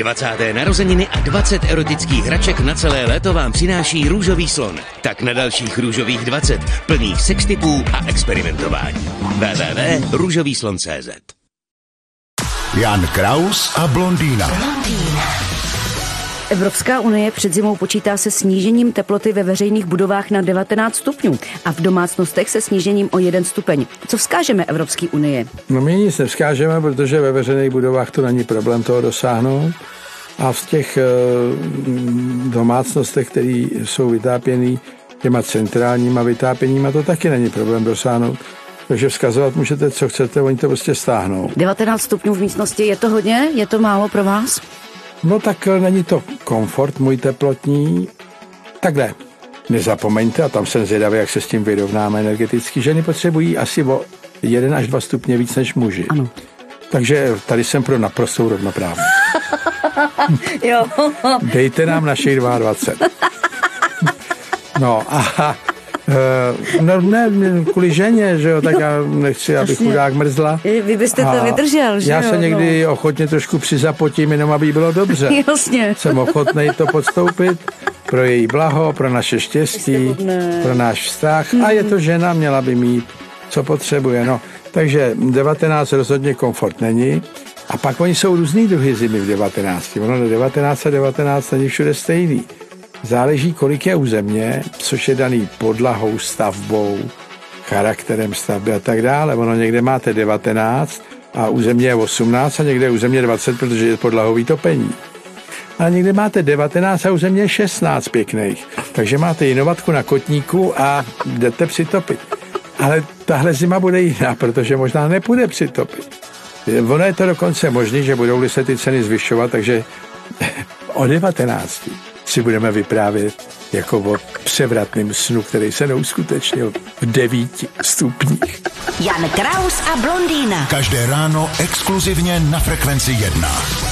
20. narozeniny a 20 erotických hraček na celé léto vám přináší Růžový slon. Tak na dalších Růžových 20, plných sextipů a experimentování. www.růžovýslon.cz Jan Kraus a blondýna. Evropská unie před zimou počítá se snížením teploty ve veřejných budovách na 19 stupňů a v domácnostech se snížením o 1 stupeň. Co vzkážeme Evropské unie? No my nic nevzkážeme, protože ve veřejných budovách to není problém toho dosáhnout. A v těch eh, domácnostech, které jsou vytápěné těma centrálníma vytápěníma, to taky není problém dosáhnout. Takže vzkazovat můžete, co chcete, oni to prostě stáhnou. 19 stupňů v místnosti, je to hodně? Je to málo pro vás? No tak eh, není to komfort můj teplotní. Takhle, nezapomeňte, a tam jsem zvědavý, jak se s tím vyrovnáme energeticky, ženy potřebují asi o 1 až 2 stupně víc než muži. Ano. Takže tady jsem pro naprostou rovnoprávnost. jo. Dejte nám našich 22. No a Uh, no ne, kvůli ženě, že jo, tak já nechci, aby chudák mrzla. Vy byste to vydržel, že Já jo? se někdy no. ochotně trošku přizapotím, jenom aby bylo dobře. Jasně. Jsem ochotný to podstoupit pro její blaho, pro naše štěstí, pro náš vztah. A je to žena, měla by mít, co potřebuje. No, takže 19 rozhodně komfort není. A pak oni jsou různý druhy zimy v 19. Ono 19 a 19 není všude stejný. Záleží, kolik je u země, což je daný podlahou, stavbou, charakterem stavby a tak dále. Ono někde máte 19 a u země je 18 a někde u země 20, protože je podlahový topení. A někde máte 19 a u země je 16 pěkných. Takže máte jinovatku na kotníku a jdete přitopit. Ale tahle zima bude jiná, protože možná nepůjde přitopit. Ono je to dokonce možné, že budou se ty ceny zvyšovat, takže o 19 si budeme vyprávět jako o převratným snu, který se neuskutečnil v devíti stupních. Jan Kraus a blondýna. Každé ráno exkluzivně na Frekvenci 1.